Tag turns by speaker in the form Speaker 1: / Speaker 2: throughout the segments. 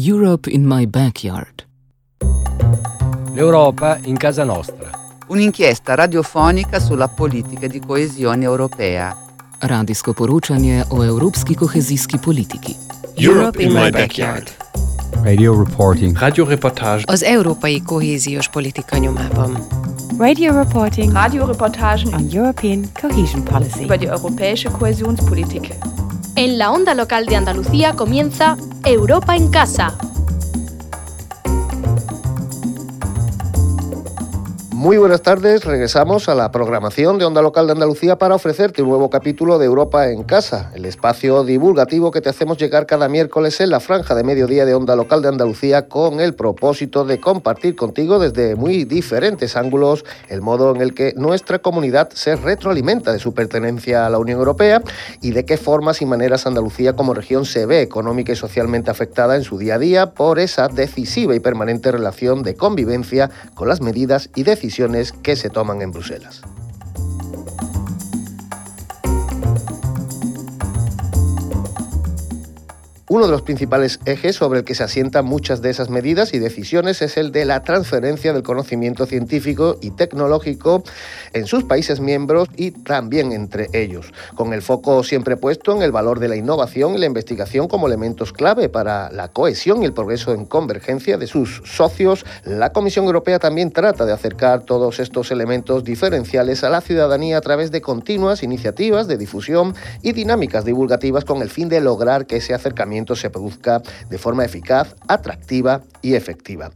Speaker 1: Europe in my backyard.
Speaker 2: L'Europa in casa nostra.
Speaker 3: Un'inchiesta radiofonica sulla politica di coesione europea.
Speaker 1: Radijsko poročanje o evropski kohezijski politiki.
Speaker 4: Europe in my backyard.
Speaker 2: Radio reporting.
Speaker 4: Radioreportage.
Speaker 5: Az európai kohéziós politika nyomában.
Speaker 6: Radio reporting
Speaker 7: Radioreportagen
Speaker 6: on European cohesion policy.
Speaker 7: über die europäische Kohäsionspolitik.
Speaker 8: En la onda local de Andalucía comienza Europa en Casa.
Speaker 9: Muy buenas tardes, regresamos a la programación de Onda Local de Andalucía para ofrecerte un nuevo capítulo de Europa en Casa, el espacio divulgativo que te hacemos llegar cada miércoles en la franja de mediodía de Onda Local de Andalucía con el propósito de compartir contigo desde muy diferentes ángulos el modo en el que nuestra comunidad se retroalimenta de su pertenencia a la Unión Europea y de qué formas y maneras Andalucía como región se ve económica y socialmente afectada en su día a día por esa decisiva y permanente relación de convivencia con las medidas y decisiones que se toman en Bruselas. Uno de los principales ejes sobre el que se asientan muchas de esas medidas y decisiones es el de la transferencia del conocimiento científico y tecnológico en sus países miembros y también entre ellos, con el foco siempre puesto en el valor de la innovación y la investigación como elementos clave para la cohesión y el progreso en convergencia de sus socios. La Comisión Europea también trata de acercar todos estos elementos diferenciales a la ciudadanía a través de continuas iniciativas de difusión y dinámicas divulgativas con el fin de lograr que ese acercamiento se produzca de forma eficaz, atractiva y efectiva.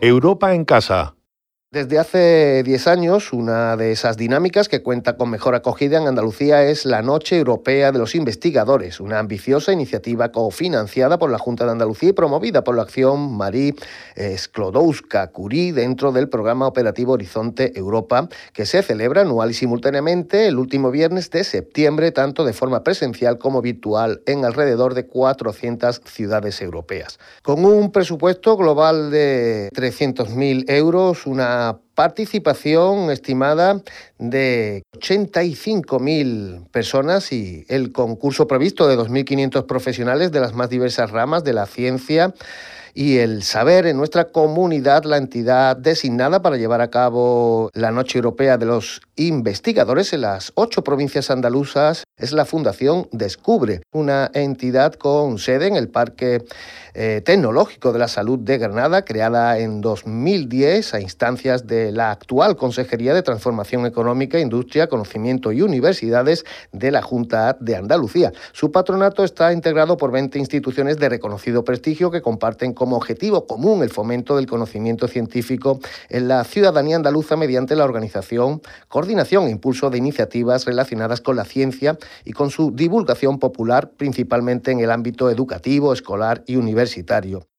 Speaker 10: Europa en casa.
Speaker 9: Desde hace 10 años, una de esas dinámicas que cuenta con mejor acogida en Andalucía es la Noche Europea de los Investigadores, una ambiciosa iniciativa cofinanciada por la Junta de Andalucía y promovida por la acción Marie Sklodowska-Curie dentro del programa operativo Horizonte Europa, que se celebra anual y simultáneamente el último viernes de septiembre, tanto de forma presencial como virtual, en alrededor de 400 ciudades europeas. Con un presupuesto global de 300.000 euros, una participación estimada de 85.000 personas y el concurso previsto de 2.500 profesionales de las más diversas ramas de la ciencia y el saber en nuestra comunidad, la entidad designada para llevar a cabo la Noche Europea de los Investigadores en las ocho provincias andaluzas es la Fundación Descubre, una entidad con sede en el Parque eh, Tecnológico de la Salud de Granada, creada en 2010 a instancias de la actual Consejería de Transformación Económica, Industria, Conocimiento y Universidades de la Junta de Andalucía. Su patronato está integrado por 20 instituciones de reconocido prestigio que comparten como objetivo común el fomento del conocimiento científico en la ciudadanía andaluza mediante la organización, coordinación e impulso de iniciativas relacionadas con la ciencia y con su divulgación popular, principalmente en el ámbito educativo, escolar y universitario.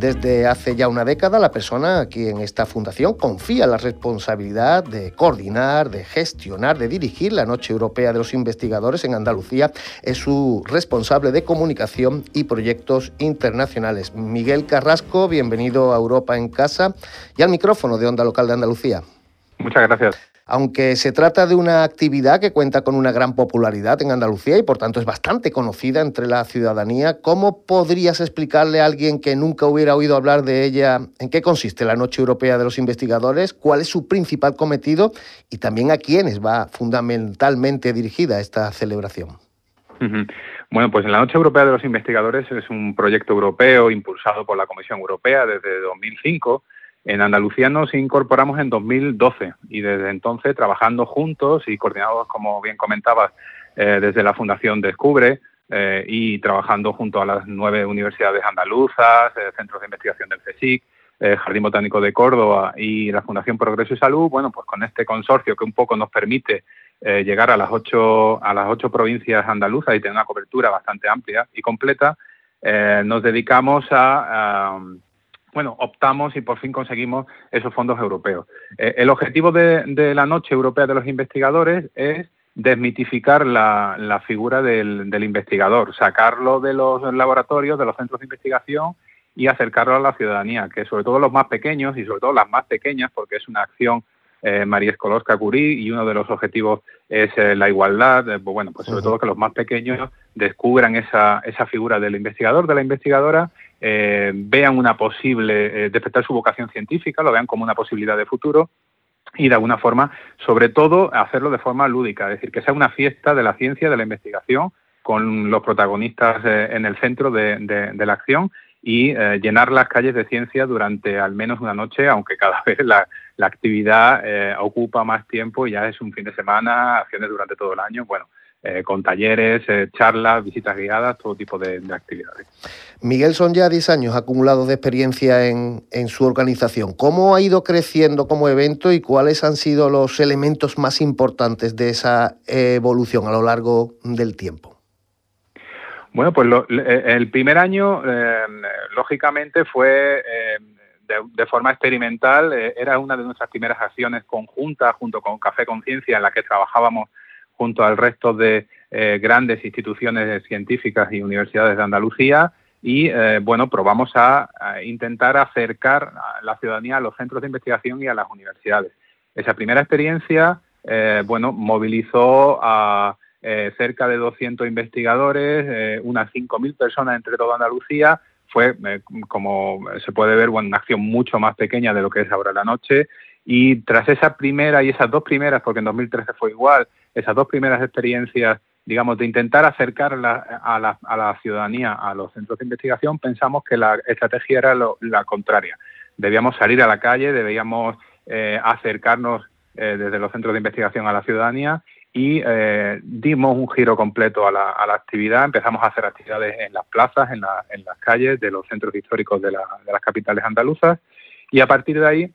Speaker 9: Desde hace ya una década, la persona aquí en esta fundación confía la responsabilidad de coordinar, de gestionar, de dirigir la Noche Europea de los Investigadores en Andalucía. Es su responsable de comunicación y proyectos internacionales. Miguel Carrasco, bienvenido a Europa en Casa y al micrófono de Onda Local de Andalucía.
Speaker 11: Muchas gracias.
Speaker 9: Aunque se trata de una actividad que cuenta con una gran popularidad en Andalucía y por tanto es bastante conocida entre la ciudadanía, ¿cómo podrías explicarle a alguien que nunca hubiera oído hablar de ella en qué consiste la Noche Europea de los Investigadores, cuál es su principal cometido y también a quiénes va fundamentalmente dirigida esta celebración?
Speaker 11: Bueno, pues la Noche Europea de los Investigadores es un proyecto europeo impulsado por la Comisión Europea desde 2005 en Andalucía nos incorporamos en 2012 y desde entonces trabajando juntos y coordinados, como bien comentabas, eh, desde la Fundación Descubre eh, y trabajando junto a las nueve universidades andaluzas, eh, centros de investigación del CSIC, Jardín Botánico de Córdoba y la Fundación Progreso y Salud, bueno, pues con este consorcio que un poco nos permite llegar a las ocho a las ocho provincias andaluzas y tener una cobertura bastante amplia y completa, nos dedicamos a bueno, optamos y por fin conseguimos esos fondos europeos. Eh, el objetivo de, la Noche Europea de los Investigadores es desmitificar la, la figura del, del, investigador, sacarlo de los laboratorios, de los centros de investigación y acercarlo a la ciudadanía, que sobre todo los más pequeños y sobre todo las más pequeñas, porque es una acción eh, María Escolosca Curí y uno de los objetivos es eh, la igualdad, eh, pues bueno, pues sobre todo que los más pequeños descubran esa, esa figura del investigador, de la investigadora, eh, vean una posible, eh, despertar su vocación científica, lo vean como una posibilidad de futuro y de alguna forma, sobre todo, hacerlo de forma lúdica, es decir, que sea una fiesta de la ciencia, de la investigación, con los protagonistas eh, en el centro de, de, de la acción y eh, llenar las calles de ciencia durante al menos una noche, aunque cada vez la, la actividad eh, ocupa más tiempo y ya es un fin de semana, acciones durante todo el año, bueno, eh, con talleres, eh, charlas, visitas guiadas, todo tipo de, de, actividades.
Speaker 9: Miguel, son ya 10 años acumulados de experiencia en, en, su organización. ¿Cómo ha ido creciendo como evento y cuáles han sido los elementos más importantes de esa evolución a lo largo del tiempo?
Speaker 11: Bueno, pues lo, el primer año, eh, lógicamente, fue eh, de, de, forma experimental. Eh, era una de nuestras primeras acciones conjuntas junto con Café Conciencia, en la que trabajábamos junto al resto de eh, grandes instituciones científicas y universidades de Andalucía. Y eh, bueno, probamos a, a, intentar acercar a la ciudadanía a los centros de investigación y a las universidades. Esa primera experiencia, eh, bueno, movilizó a cerca de 200 investigadores, unas 5.000 personas entre toda Andalucía. Fue, como se puede ver, una acción mucho más pequeña de lo que es ahora la noche. Y tras esa primera y esas dos primeras, porque en 2013 fue igual, esas dos primeras experiencias, digamos, de intentar acercar la, a, la, a, la, ciudadanía a los centros de investigación, pensamos que la estrategia era lo, la contraria. Debíamos salir a la calle, debíamos eh, acercarnos eh, desde los centros de investigación a la ciudadanía y eh, dimos un giro completo a la, a la, actividad. Empezamos a hacer actividades en las plazas, en, la, en las calles de los centros históricos de, la, de, las capitales andaluzas y a partir de ahí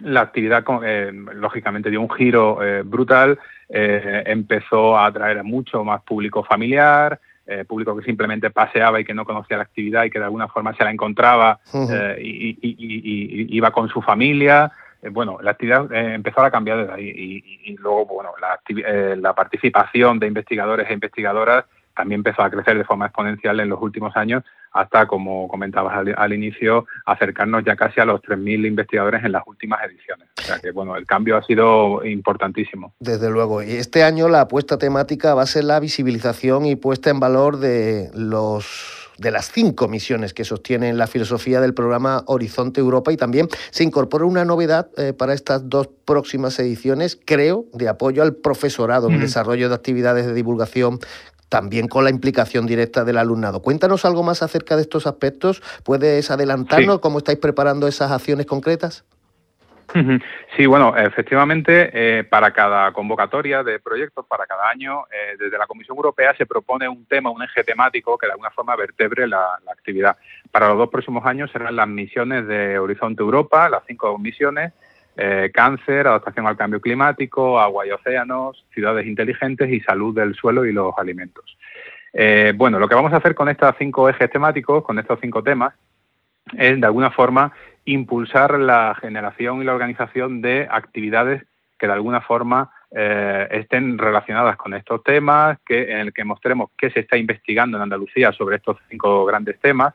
Speaker 11: la actividad eh, lógicamente dio un giro eh, brutal, eh, empezó a atraer a mucho más público familiar, eh, público que simplemente paseaba y que no conocía la actividad y que de alguna forma se la encontraba uh -huh. y, y, y, y, iba con su familia. Eh, bueno, la actividad eh, empezó a cambiar desde ahí y, y luego, bueno, la, eh, la, participación de investigadores e investigadoras también empezó a crecer de forma exponencial en los últimos años hasta, como comentabas al, al inicio, acercarnos ya casi a los 3.000 investigadores en las últimas ediciones. O sea que, bueno, el cambio ha sido importantísimo.
Speaker 9: Desde luego. Y este año la apuesta temática va a ser la visibilización y puesta en valor de los de las cinco misiones que sostienen la filosofía del programa Horizonte Europa y también se incorpora una novedad eh, para estas dos próximas ediciones, creo, de apoyo al profesorado en desarrollo de actividades de divulgación también con la implicación directa del alumnado. Cuéntanos algo más acerca de estos aspectos. ¿Puedes adelantarnos sí. cómo estáis preparando esas acciones concretas?
Speaker 11: Sí, bueno, efectivamente, eh, para cada convocatoria de proyectos, para cada año, eh, desde la Comisión Europea se propone un tema, un eje temático que de alguna forma vertebre la, la, actividad. Para los dos próximos años serán las misiones de Horizonte Europa, las cinco misiones, eh, cáncer, adaptación al cambio climático, agua y océanos, ciudades inteligentes y salud del suelo y los alimentos. Eh, bueno, lo que vamos a hacer con estos cinco ejes temáticos, con estos cinco temas, es de alguna forma impulsar la generación y la organización de actividades que de alguna forma eh, estén relacionadas con estos temas, que, en el que mostremos qué se está investigando en Andalucía sobre estos cinco grandes temas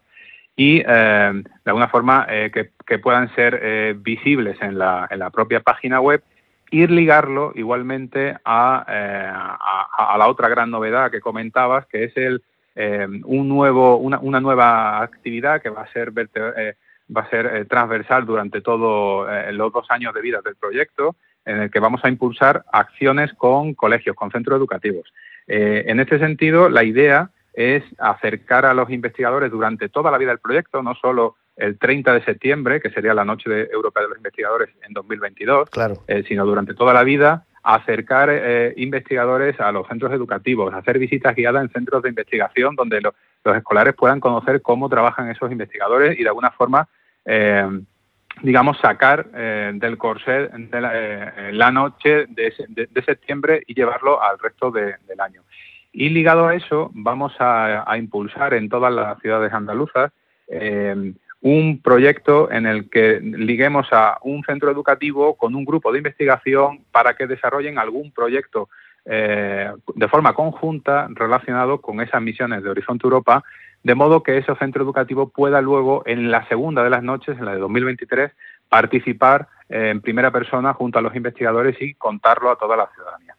Speaker 11: y eh, de alguna forma eh, que, puedan ser eh, visibles en la, en la, propia página web, ir ligarlo igualmente a, eh, a, la otra gran novedad que comentabas, que es el, eh, un nuevo, una, una, nueva actividad que va a ser va a ser transversal durante todos los dos años de vida del proyecto, en el que vamos a impulsar acciones con colegios, con centros educativos. En este sentido, la idea es acercar a los investigadores durante toda la vida del proyecto, no solo el 30 de septiembre, que sería la Noche de Europea de los Investigadores en 2022,
Speaker 9: claro.
Speaker 11: eh, sino durante toda la vida, acercar eh, investigadores a los centros educativos, hacer visitas guiadas en centros de investigación donde lo, los escolares puedan conocer cómo trabajan esos investigadores y de alguna forma, eh, digamos, sacar eh, del corset de la, eh, la noche de, de, de, septiembre y llevarlo al resto de, del año. Y ligado a eso, vamos a, impulsar en todas las ciudades andaluzas eh, un proyecto en el que liguemos a un centro educativo con un grupo de investigación para que desarrollen algún proyecto de forma conjunta relacionado con esas misiones de Horizonte Europa, de modo que ese centro educativo pueda luego, en la segunda de las noches, en la de 2023, participar en primera persona junto a los investigadores y contarlo a toda la ciudadanía.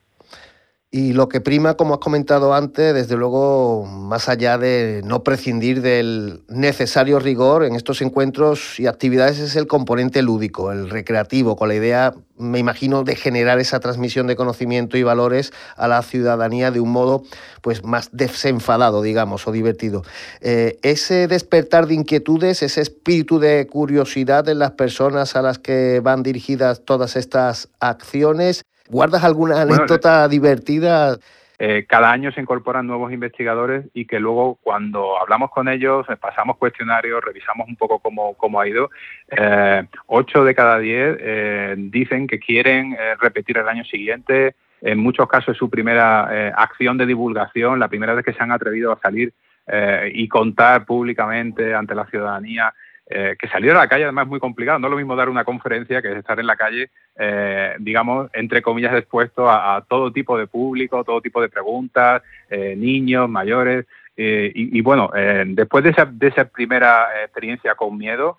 Speaker 9: Y lo que prima, como has comentado antes, desde luego, más allá de no prescindir del necesario rigor en estos encuentros y actividades, es el componente lúdico, el recreativo, con la idea, me imagino, de generar esa transmisión de conocimiento y valores a la ciudadanía de un modo pues, más desenfadado, digamos, o divertido. Eh, ese despertar de inquietudes, ese espíritu de curiosidad en las personas a las que van dirigidas todas estas acciones, ¿Guardas alguna anécdota divertida?
Speaker 11: Eh, cada año se incorporan nuevos investigadores y que luego cuando hablamos con ellos, eh, pasamos cuestionarios, revisamos un poco cómo, cómo ha ido, eh, ocho de cada diez dicen que quieren repetir el año siguiente. En muchos casos es su primera acción de divulgación, la primera vez que se han atrevido a salir y contar públicamente ante la ciudadanía eh, que salir a la calle además es muy complicado. No es lo mismo dar una conferencia que estar en la calle, eh, digamos, entre comillas, expuesto a, todo tipo de público, todo tipo de preguntas, eh, niños, mayores. Y, bueno, después de esa, de esa primera experiencia con miedo,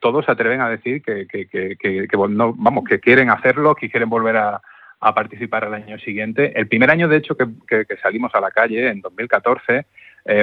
Speaker 11: todos se atreven a decir que, que, que, vamos, que quieren hacerlo, que quieren volver a, a participar el año siguiente. El primer año, de hecho, que, salimos a la calle, en 2014,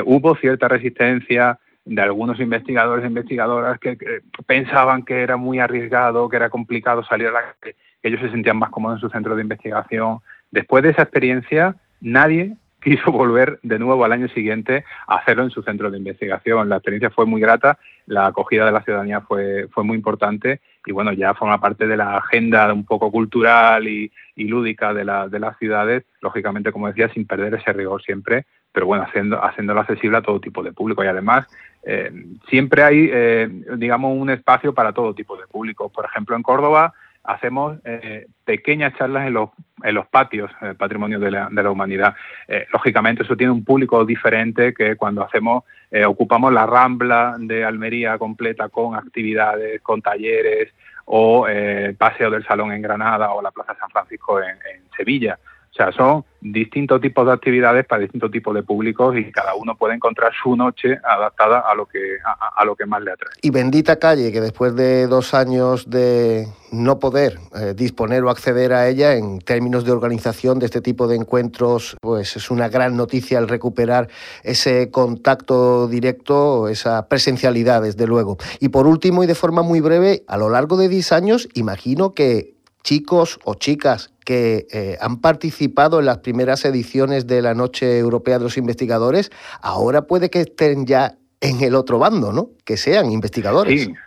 Speaker 11: hubo cierta resistencia de algunos investigadores e investigadoras que, pensaban que era muy arriesgado, que era complicado salir a la que ellos se sentían más cómodos en su centro de investigación. Después de esa experiencia, nadie quiso volver de nuevo al año siguiente a hacerlo en su centro de investigación. La experiencia fue muy grata, la acogida de la ciudadanía fue, fue muy importante y bueno, ya forma parte de la agenda un poco cultural y, lúdica de, de las ciudades, lógicamente, como decía, sin perder ese rigor siempre, pero bueno, haciendo, haciéndolo accesible a todo tipo de público y además eh, siempre hay, eh, digamos, un espacio para todo tipo de público. Por ejemplo, en Córdoba hacemos eh, pequeñas charlas en los, en los patios del patrimonio de la, de la humanidad. lógicamente, eso tiene un público diferente que cuando hacemos, ocupamos la rambla de Almería completa con actividades, con talleres, o el Paseo del Salón en Granada o la Plaza San Francisco en Sevilla. Sea, son distintos tipos de actividades para distintos tipos de públicos y cada uno puede encontrar su noche adaptada a lo que, a, lo que más le atrae.
Speaker 9: Y bendita calle, que después de dos años de no poder eh, disponer o acceder a ella en términos de organización de este tipo de encuentros, pues es una gran noticia el recuperar ese contacto directo, esa presencialidad, desde luego. Y por último, y de forma muy breve, a lo largo de 10 años, imagino que chicos o chicas que eh, han participado en las primeras ediciones de la Noche Europea de los Investigadores, ahora puede que estén ya en el otro bando, ¿no? Que sean investigadores.
Speaker 11: Sí.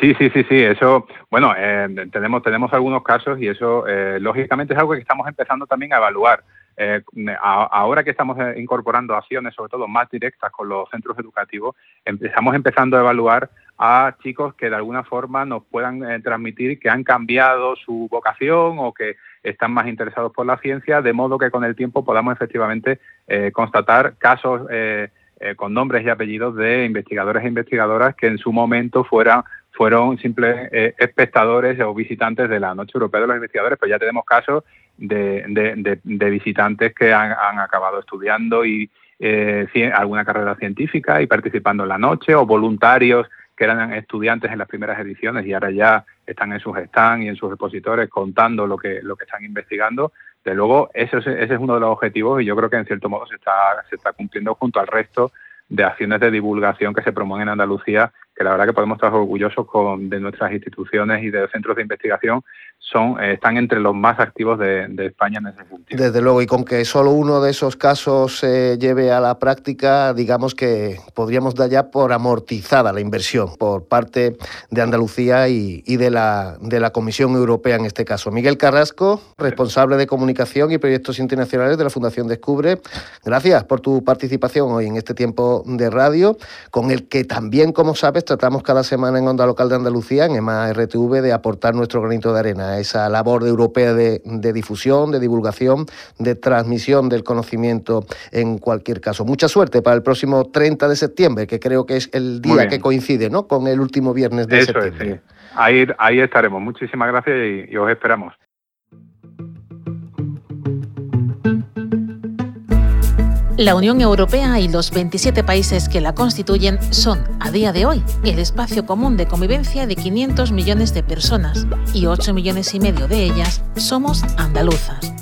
Speaker 11: Sí, sí, sí, Eso, bueno, eh, tenemos, tenemos algunos casos y eso, eh, lógicamente, es algo que estamos empezando también a evaluar. ahora que estamos incorporando acciones, sobre todo más directas con los centros educativos, estamos empezando a evaluar a chicos que de alguna forma nos puedan eh, transmitir que han cambiado su vocación o que están más interesados por la ciencia, de modo que con el tiempo podamos efectivamente eh, constatar casos eh, con nombres y apellidos de investigadores e investigadoras que en su momento fueran fueron simples espectadores o visitantes de la Noche Europea de los Investigadores, pero ya tenemos casos de, visitantes que han, han, acabado estudiando y alguna carrera científica y participando en la noche, o voluntarios que eran estudiantes en las primeras ediciones y ahora ya están en sus stands y en sus expositores contando lo que, lo que están investigando. De luego, ese es, ese es uno de los objetivos y yo creo que en cierto modo se está, se está cumpliendo junto al resto de acciones de divulgación que se promueven en Andalucía, que la verdad que podemos estar orgullosos con, de nuestras instituciones y de centros de investigación son, eh, están entre los más activos de, España en ese sentido.
Speaker 9: Desde luego, y con que solo uno de esos casos se lleve a la práctica, digamos que podríamos dar ya por amortizada la inversión por parte de Andalucía y, de, la, de la Comisión Europea en este caso. Miguel Carrasco, responsable de comunicación y proyectos internacionales de la Fundación Descubre, gracias por tu participación hoy en este tiempo de radio, con el que también, como sabes, tratamos cada semana en Onda Local de Andalucía, en EMA RTV, de aportar nuestro granito de arena esa labor europea de, difusión, de divulgación, de transmisión del conocimiento en cualquier caso. Mucha suerte para el próximo 30 de septiembre, que creo que es el día que coincide ¿no? con el último viernes de septiembre.
Speaker 11: ahí, ahí estaremos. Muchísimas gracias y os esperamos.
Speaker 10: La Unión Europea y los 27 países que la constituyen son, a día de hoy, el espacio común de convivencia de 500 millones de personas y 8 millones y medio de ellas somos andaluzas.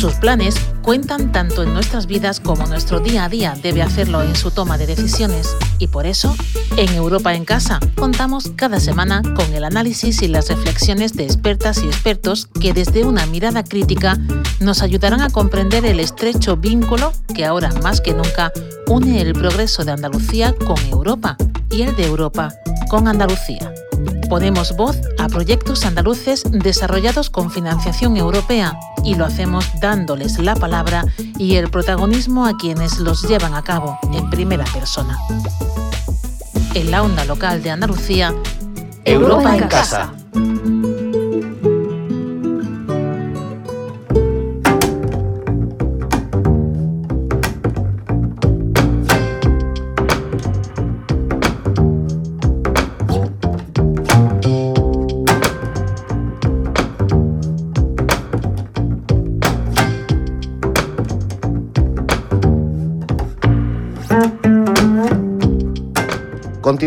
Speaker 10: Sus planes cuentan tanto en nuestras vidas como nuestro día a día debe hacerlo en su toma de decisiones y por eso, en Europa en Casa, contamos cada semana con el análisis y las reflexiones de expertas y expertos que desde una mirada crítica nos ayudarán a comprender el estrecho vínculo que ahora más que nunca une el progreso de Andalucía con Europa y el de Europa con Andalucía. Ponemos voz a proyectos andaluces desarrollados con financiación europea y lo hacemos dándoles la palabra y el protagonismo a quienes los llevan a cabo en primera persona. En la onda local de Andalucía, Europa, en casa.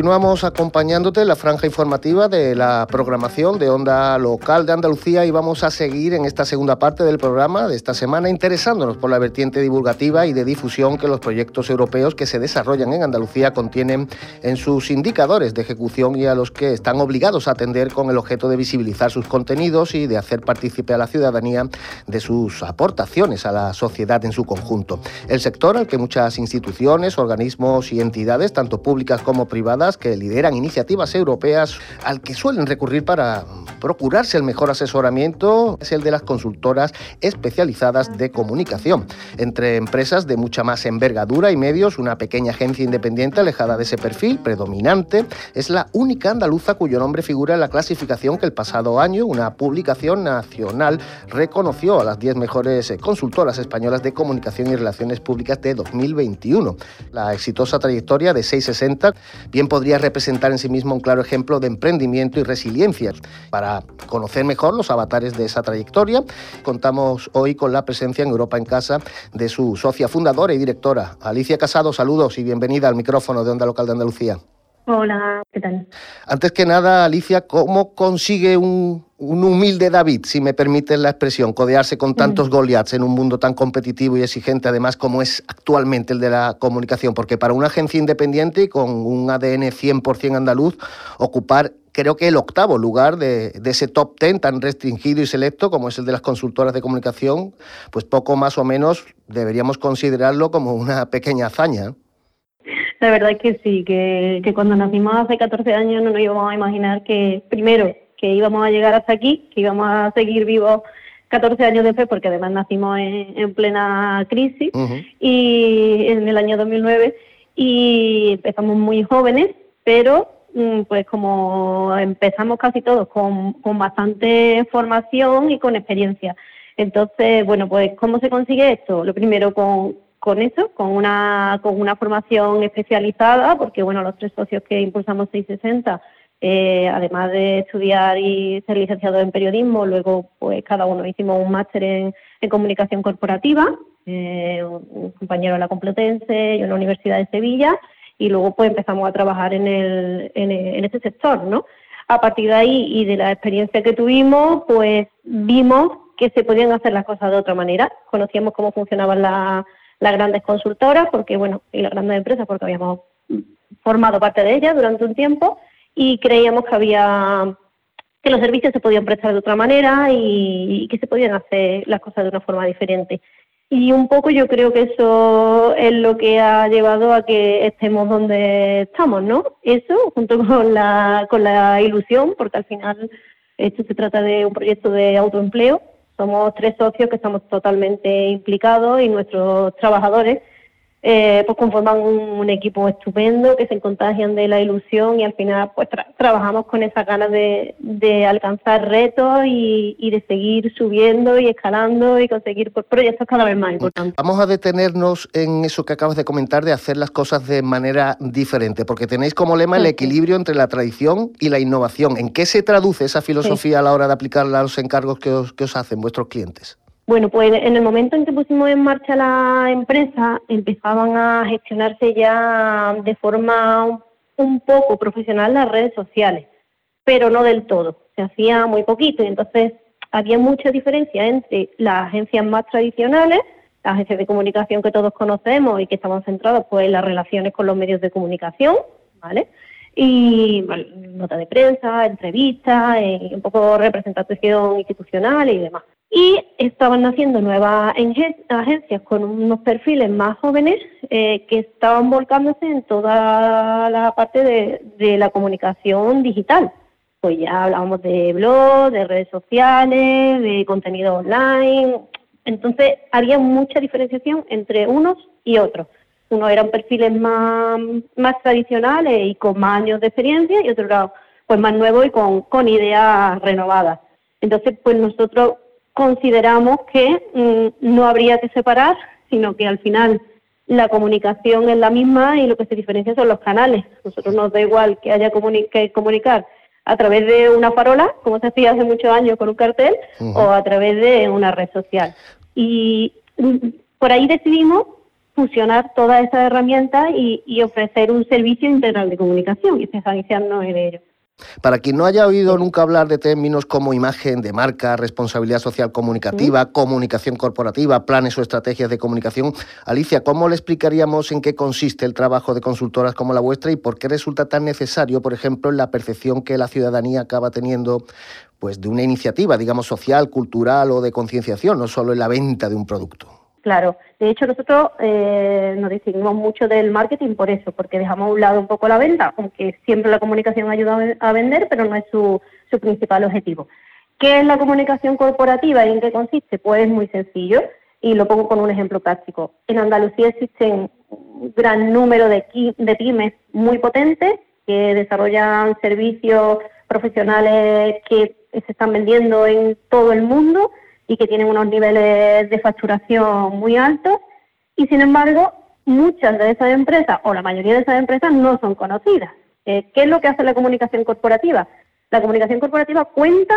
Speaker 9: Continuamos acompañándote en la franja informativa de la programación de Onda Local de Andalucía y vamos a seguir en esta segunda parte del programa de esta semana interesándonos por la vertiente divulgativa y de difusión que los proyectos europeos que se desarrollan en Andalucía contienen en sus indicadores de ejecución y a los que están obligados a atender con el objeto de visibilizar sus contenidos y de hacer partícipe a la ciudadanía de sus aportaciones a la sociedad en su conjunto. El sector al que muchas instituciones, organismos y entidades, tanto públicas como privadas, que lideran iniciativas europeas al que suelen recurrir para procurarse el mejor asesoramiento es el de las consultoras especializadas de comunicación. Entre empresas de mucha más envergadura y medios, una pequeña agencia independiente alejada de ese perfil predominante es la única andaluza cuyo nombre figura en la clasificación que el pasado año una publicación nacional reconoció a las 10 mejores consultoras españolas de comunicación y relaciones públicas de 2021. La exitosa trayectoria de 660 bien podría representar en sí mismo un claro ejemplo de emprendimiento y resiliencia. Para conocer mejor los avatares de esa trayectoria, contamos hoy con la presencia en Europa en Casa de su socia fundadora y directora, Alicia Casado. Saludos y bienvenida al micrófono de Onda Local de Andalucía.
Speaker 12: Hola, ¿qué tal?
Speaker 9: Antes que nada, Alicia, ¿cómo consigue un, humilde David, si me permite la expresión, codearse con tantos Goliaths en un mundo tan competitivo y exigente, además, como es actualmente el de la comunicación? Porque para una agencia independiente y con un ADN 100% andaluz, ocupar creo que el octavo lugar de, de, ese top ten tan restringido y selecto como es el de las consultoras de comunicación, pues poco más o menos deberíamos considerarlo como una pequeña hazaña.
Speaker 12: La verdad es que sí, que, cuando nacimos hace 14 años no nos íbamos a imaginar que, primero, que íbamos a llegar hasta aquí, que íbamos a seguir vivos 14 años después, porque además nacimos en, plena crisis, y en el año 2009, y empezamos muy jóvenes, pero mm, pues como empezamos casi todos con, con bastante formación y con experiencia. Entonces, bueno, pues ¿cómo se consigue esto? Lo primero con, con eso, con una, con una formación especializada, porque bueno, los tres socios que impulsamos 660, eh, además de estudiar y ser licenciados en periodismo, luego pues cada uno hicimos un máster en, comunicación corporativa, eh, un compañero en la Complutense, yo en la Universidad de Sevilla, y luego pues empezamos a trabajar en, el, en, en este sector, ¿no? A partir de ahí y de la experiencia que tuvimos, pues vimos que se podían hacer las cosas de otra manera. Conocíamos cómo funcionaban las las grandes consultoras, porque bueno, y las grandes empresas, porque habíamos formado parte de ellas durante un tiempo y creíamos que había que los servicios se podían prestar de otra manera y, que se podían hacer las cosas de una forma diferente. Y un poco yo creo que eso es lo que ha llevado a que estemos donde estamos, ¿no? Eso, junto con la, con la ilusión, porque al final esto se trata de un proyecto de autoempleo somos tres socios que estamos totalmente implicados y nuestros trabajadores eh, pues conforman un, equipo estupendo que se contagian de la ilusión y al final pues trabajamos con esas ganas de, alcanzar retos y, de seguir subiendo y escalando y conseguir pues, proyectos cada vez más importantes.
Speaker 9: Vamos a detenernos en eso que acabas de comentar de hacer las cosas de manera diferente, porque tenéis como lema el equilibrio entre la tradición y la innovación. ¿En qué se traduce esa filosofía a la hora de aplicarla a los encargos que os, que os hacen vuestros clientes?
Speaker 12: Bueno, pues en el momento en que pusimos en marcha la empresa, empezaban a gestionarse ya de forma un poco profesional las redes sociales, pero no del todo. Se hacía muy poquito y entonces había mucha diferencia entre las agencias más tradicionales, las agencias de comunicación que todos conocemos y que estaban centradas pues, en las relaciones con los medios de comunicación, ¿vale? Y bueno, nota de prensa, entrevistas, eh, un poco representación institucional y demás. Y estaban naciendo nuevas agencias con unos perfiles más jóvenes eh, que estaban volcándose en toda la parte de, de la comunicación digital. Pues ya hablábamos de blog, de redes sociales, de contenido online. Entonces había mucha diferenciación entre unos y otros. Unos eran perfiles más, más tradicionales y con más años de experiencia y otros eran pues más nuevos y con, con ideas renovadas. Entonces, pues nosotros consideramos que mm, no habría que separar, sino que al final la comunicación es la misma y lo que se diferencia son los canales. Nosotros nos da igual que haya que comunicar a través de una farola, como se hacía hace muchos años con un cartel, o a través de una red social. Y mm, por ahí decidimos fusionar todas esas herramientas y, y ofrecer un servicio integral de comunicación y especializarnos en ello.
Speaker 9: Para quien no haya oído nunca hablar de términos como imagen de marca, responsabilidad social comunicativa, comunicación corporativa, planes o estrategias de comunicación, Alicia, ¿cómo le explicaríamos en qué consiste el trabajo de consultoras como la vuestra y por qué resulta tan necesario, por ejemplo, en la percepción que la ciudadanía acaba teniendo pues de una iniciativa, digamos, social, cultural o de concienciación, no solo en la venta de un producto?
Speaker 12: Claro, de hecho nosotros eh, nos distinguimos mucho del marketing por eso, porque dejamos a un lado un poco la venta, aunque siempre la comunicación ayuda a vender, pero no es su, su principal objetivo. ¿Qué es la comunicación corporativa y en qué consiste? Pues es muy sencillo y lo pongo con un ejemplo práctico. En Andalucía existen un gran número de, de pymes muy potentes que desarrollan servicios profesionales que se están vendiendo en todo el mundo y que tienen unos niveles de facturación muy altos y sin embargo muchas de esas empresas o la mayoría de esas empresas no son conocidas. Eh, ¿Qué es lo que hace la comunicación corporativa? La comunicación corporativa cuenta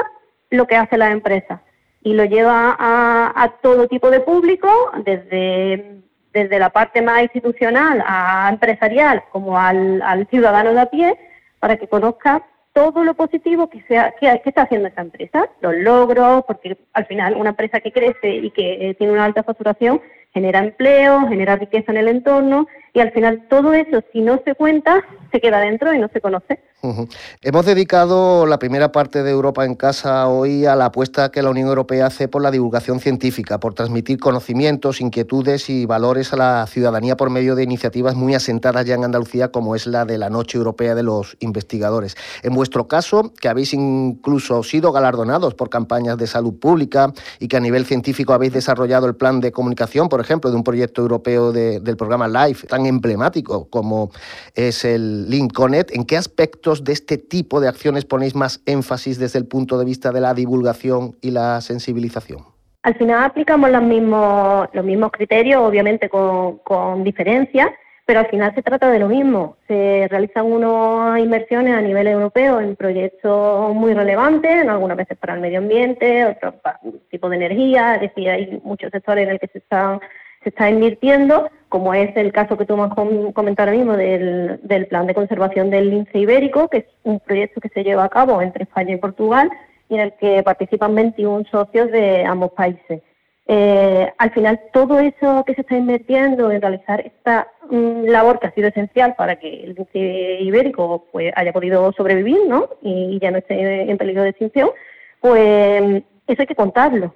Speaker 12: lo que hace la empresa y lo lleva a, todo tipo de público, desde, desde la parte más institucional a empresarial como al, al ciudadano de a pie, para que conozca todo lo positivo que, sea, que, está haciendo esa empresa, los logros, porque al final una empresa que crece y que eh, tiene una alta facturación genera empleo, genera riqueza en el entorno y al final todo eso, si no se cuenta, se queda dentro y no se conoce.
Speaker 9: Hemos dedicado la primera parte de Europa en casa hoy a la apuesta que la Unión Europea hace por la divulgación científica, por transmitir conocimientos, inquietudes y valores a la ciudadanía por medio de iniciativas muy asentadas ya en Andalucía, como es la de la Noche Europea de los Investigadores. En vuestro caso, que habéis incluso sido galardonados por campañas de salud pública y que a nivel científico habéis desarrollado el plan de comunicación, por ejemplo, de un proyecto europeo del programa LIFE, tan emblemático como es el Linconet, ¿en qué de este tipo de acciones ponéis más énfasis desde el punto de vista de la divulgación y la sensibilización?
Speaker 12: Al final aplicamos los mismos, los mismos criterios, obviamente con, con diferencias, pero al final se trata de lo mismo. Se realizan unas inversiones a nivel europeo en proyectos muy relevantes, algunas veces para el medio ambiente, otros para tipo de energía, es decir, hay muchos sectores en el que se están se está invirtiendo, como es el caso que tú me has comentado ahora mismo del, plan de conservación del lince ibérico, que es un proyecto que se lleva a cabo entre España y Portugal y en el que participan 21 socios de ambos países. Eh, al final, todo eso que se está invirtiendo en realizar esta mm, labor que ha sido esencial para que el lince ibérico pues, haya podido sobrevivir ¿no? y ya no esté en peligro de extinción, pues eso hay que contarlo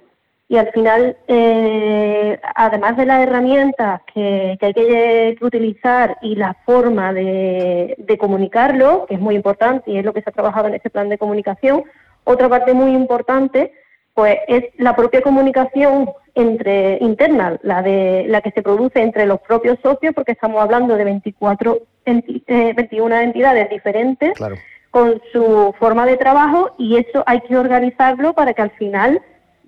Speaker 12: y al final, eh, además de las herramientas que, hay que, utilizar y la forma de, comunicarlo, que es muy importante y es lo que se ha trabajado en ese plan de comunicación, otra parte muy importante pues es la propia comunicación entre interna, la de la que se produce entre los propios socios, porque estamos hablando de 24 21 eh, entidades diferentes con su forma de trabajo y eso hay que organizarlo para que al final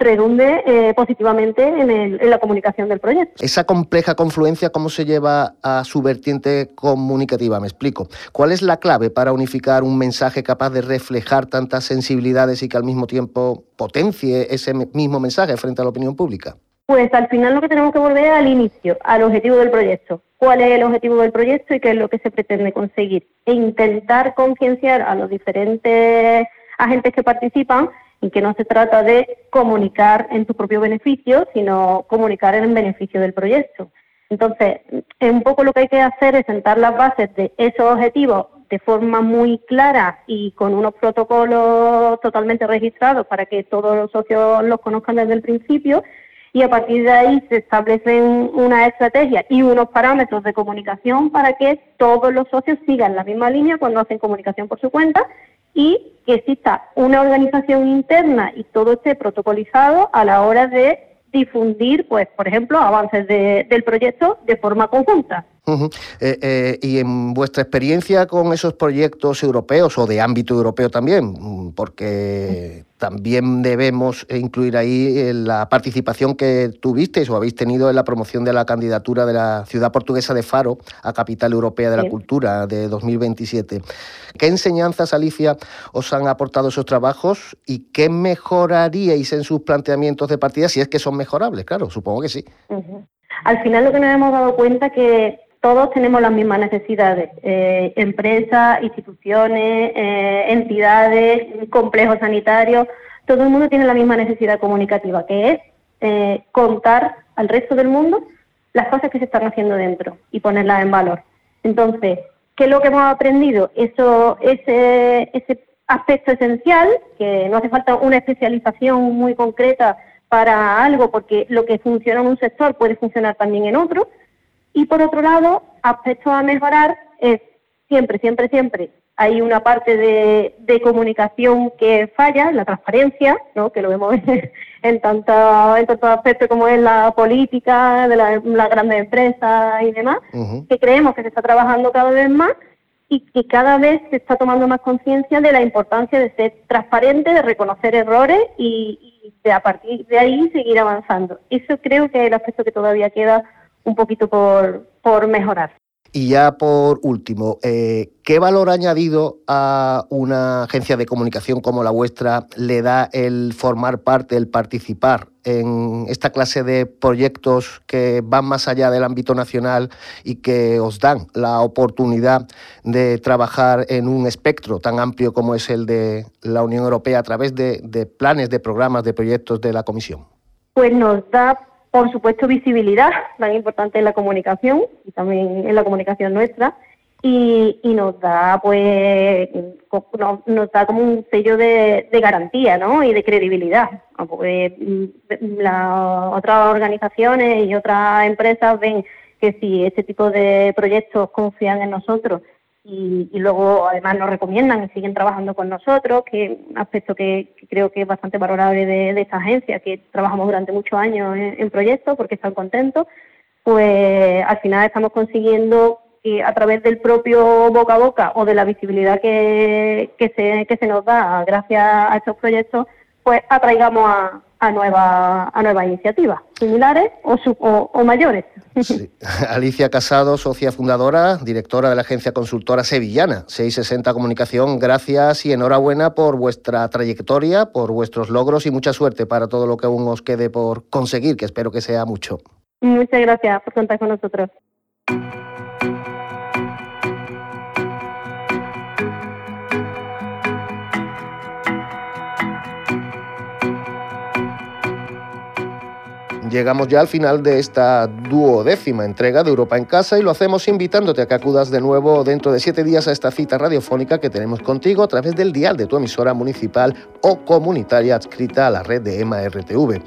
Speaker 12: redunde eh, positivamente en, el, en, la comunicación del proyecto.
Speaker 9: Esa compleja confluencia, ¿cómo se lleva a su vertiente comunicativa? Me explico. ¿Cuál es la clave para unificar un mensaje capaz de reflejar tantas sensibilidades y que al mismo tiempo potencie ese mismo mensaje frente a la opinión pública?
Speaker 12: Pues al final lo que tenemos que volver al inicio, al objetivo del proyecto. ¿Cuál es el objetivo del proyecto y qué es lo que se pretende conseguir? E intentar concienciar a los diferentes agentes que participan y que no se trata de comunicar en tu propio beneficio, sino comunicar en beneficio del proyecto. Entonces, un poco lo que hay que hacer es sentar las bases de esos objetivos de forma muy clara y con unos protocolos totalmente registrados para que todos los socios los conozcan desde el principio y a partir de ahí se establecen una estrategia y unos parámetros de comunicación para que todos los socios sigan la misma línea cuando hacen comunicación por su cuenta y que exista una organización interna y todo esté protocolizado a la hora de difundir, pues, por ejemplo, avances del proyecto de forma conjunta.
Speaker 9: Eh, eh, y en vuestra experiencia con esos proyectos europeos o de ámbito europeo también, mm, porque también debemos incluir ahí eh, la participación que tuvisteis o habéis tenido en la promoción de la candidatura de la ciudad portuguesa de Faro a Capital Europea de la Cultura de 2027. ¿Qué enseñanzas, Alicia, os han aportado esos trabajos y qué mejoraríais en sus planteamientos de partida si es que son mejorables? Claro, supongo que sí.
Speaker 12: Al final lo que nos hemos dado cuenta que todos tenemos las mismas necesidades, eh, empresas, instituciones, eh, entidades, complejos sanitarios, todo el mundo tiene la misma necesidad comunicativa, que es eh, contar al resto del mundo las cosas que se están haciendo dentro y ponerlas en valor. Entonces, ¿qué es lo que hemos aprendido? Eso, ese, ese aspecto esencial, que no hace falta una especialización muy concreta para algo, porque lo que funciona en un sector puede funcionar también en otro, y por otro lado, aspectos a mejorar es siempre, siempre, siempre hay una parte de, comunicación que falla, la transparencia, ¿no? que lo vemos en, tanto, en tantos aspectos como es la política, de las grandes empresas y demás, que creemos que se está trabajando cada vez más y que cada vez se está tomando más conciencia de la importancia de ser transparente, de reconocer errores y, y de a partir de ahí seguir avanzando. Eso creo que es el aspecto que todavía queda un poquito por, por mejorar.
Speaker 9: Y ya por último, eh, ¿qué valor añadido a una agencia de comunicación como la vuestra le da el formar parte, el participar en esta clase de proyectos que van más allá del ámbito nacional y que os dan la oportunidad de trabajar en un espectro tan amplio como es el de la Unión Europea a través de, de planes, de programas, de proyectos de la Comisión?
Speaker 12: Pues nos da por supuesto, visibilidad, tan importante en la comunicación y también en la comunicación nuestra. Y, nos da pues nos, da como un sello de, garantía ¿no? y de credibilidad porque mm, las otras organizaciones y otras empresas ven que si este tipo de proyectos confían en nosotros y, luego además nos recomiendan y siguen trabajando con nosotros, que es un aspecto que, creo que es bastante valorable de, esta agencia, que trabajamos durante muchos años en, proyectos porque están contentos, pues al final estamos consiguiendo que a través del propio boca a boca o de la visibilidad que, que, se, que se nos da gracias a estos proyectos, pues atraigamos a, a, nueva, a nuevas iniciativas similares o, o, mayores.
Speaker 9: Alicia Casado, socia fundadora, directora de la agencia consultora sevillana 660 Comunicación, gracias y enhorabuena por vuestra trayectoria, por vuestros logros y mucha suerte para todo lo que aún os quede por conseguir, que espero que sea mucho.
Speaker 12: Muchas gracias por contar con nosotros.
Speaker 9: Llegamos ya al final de esta duodécima entrega de Europa en Casa y lo hacemos invitándote a que acudas de nuevo dentro de siete días a esta cita radiofónica que tenemos contigo a través del dial de tu emisora municipal o comunitaria adscrita a la red de EMA RTV.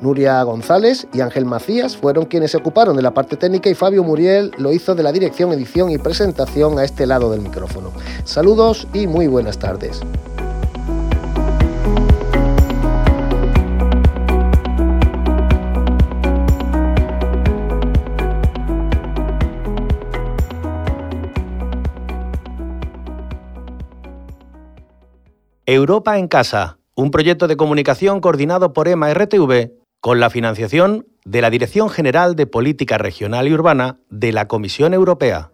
Speaker 9: Nuria González y Ángel Macías fueron quienes se ocuparon de la parte técnica y Fabio Muriel lo hizo de la dirección, edición y presentación a este lado del micrófono. Saludos y muy buenas tardes.
Speaker 13: Europa en Casa, un proyecto de comunicación coordinado por EMA RTV con la financiación de la Dirección General de Política Regional y Urbana de la Comisión Europea.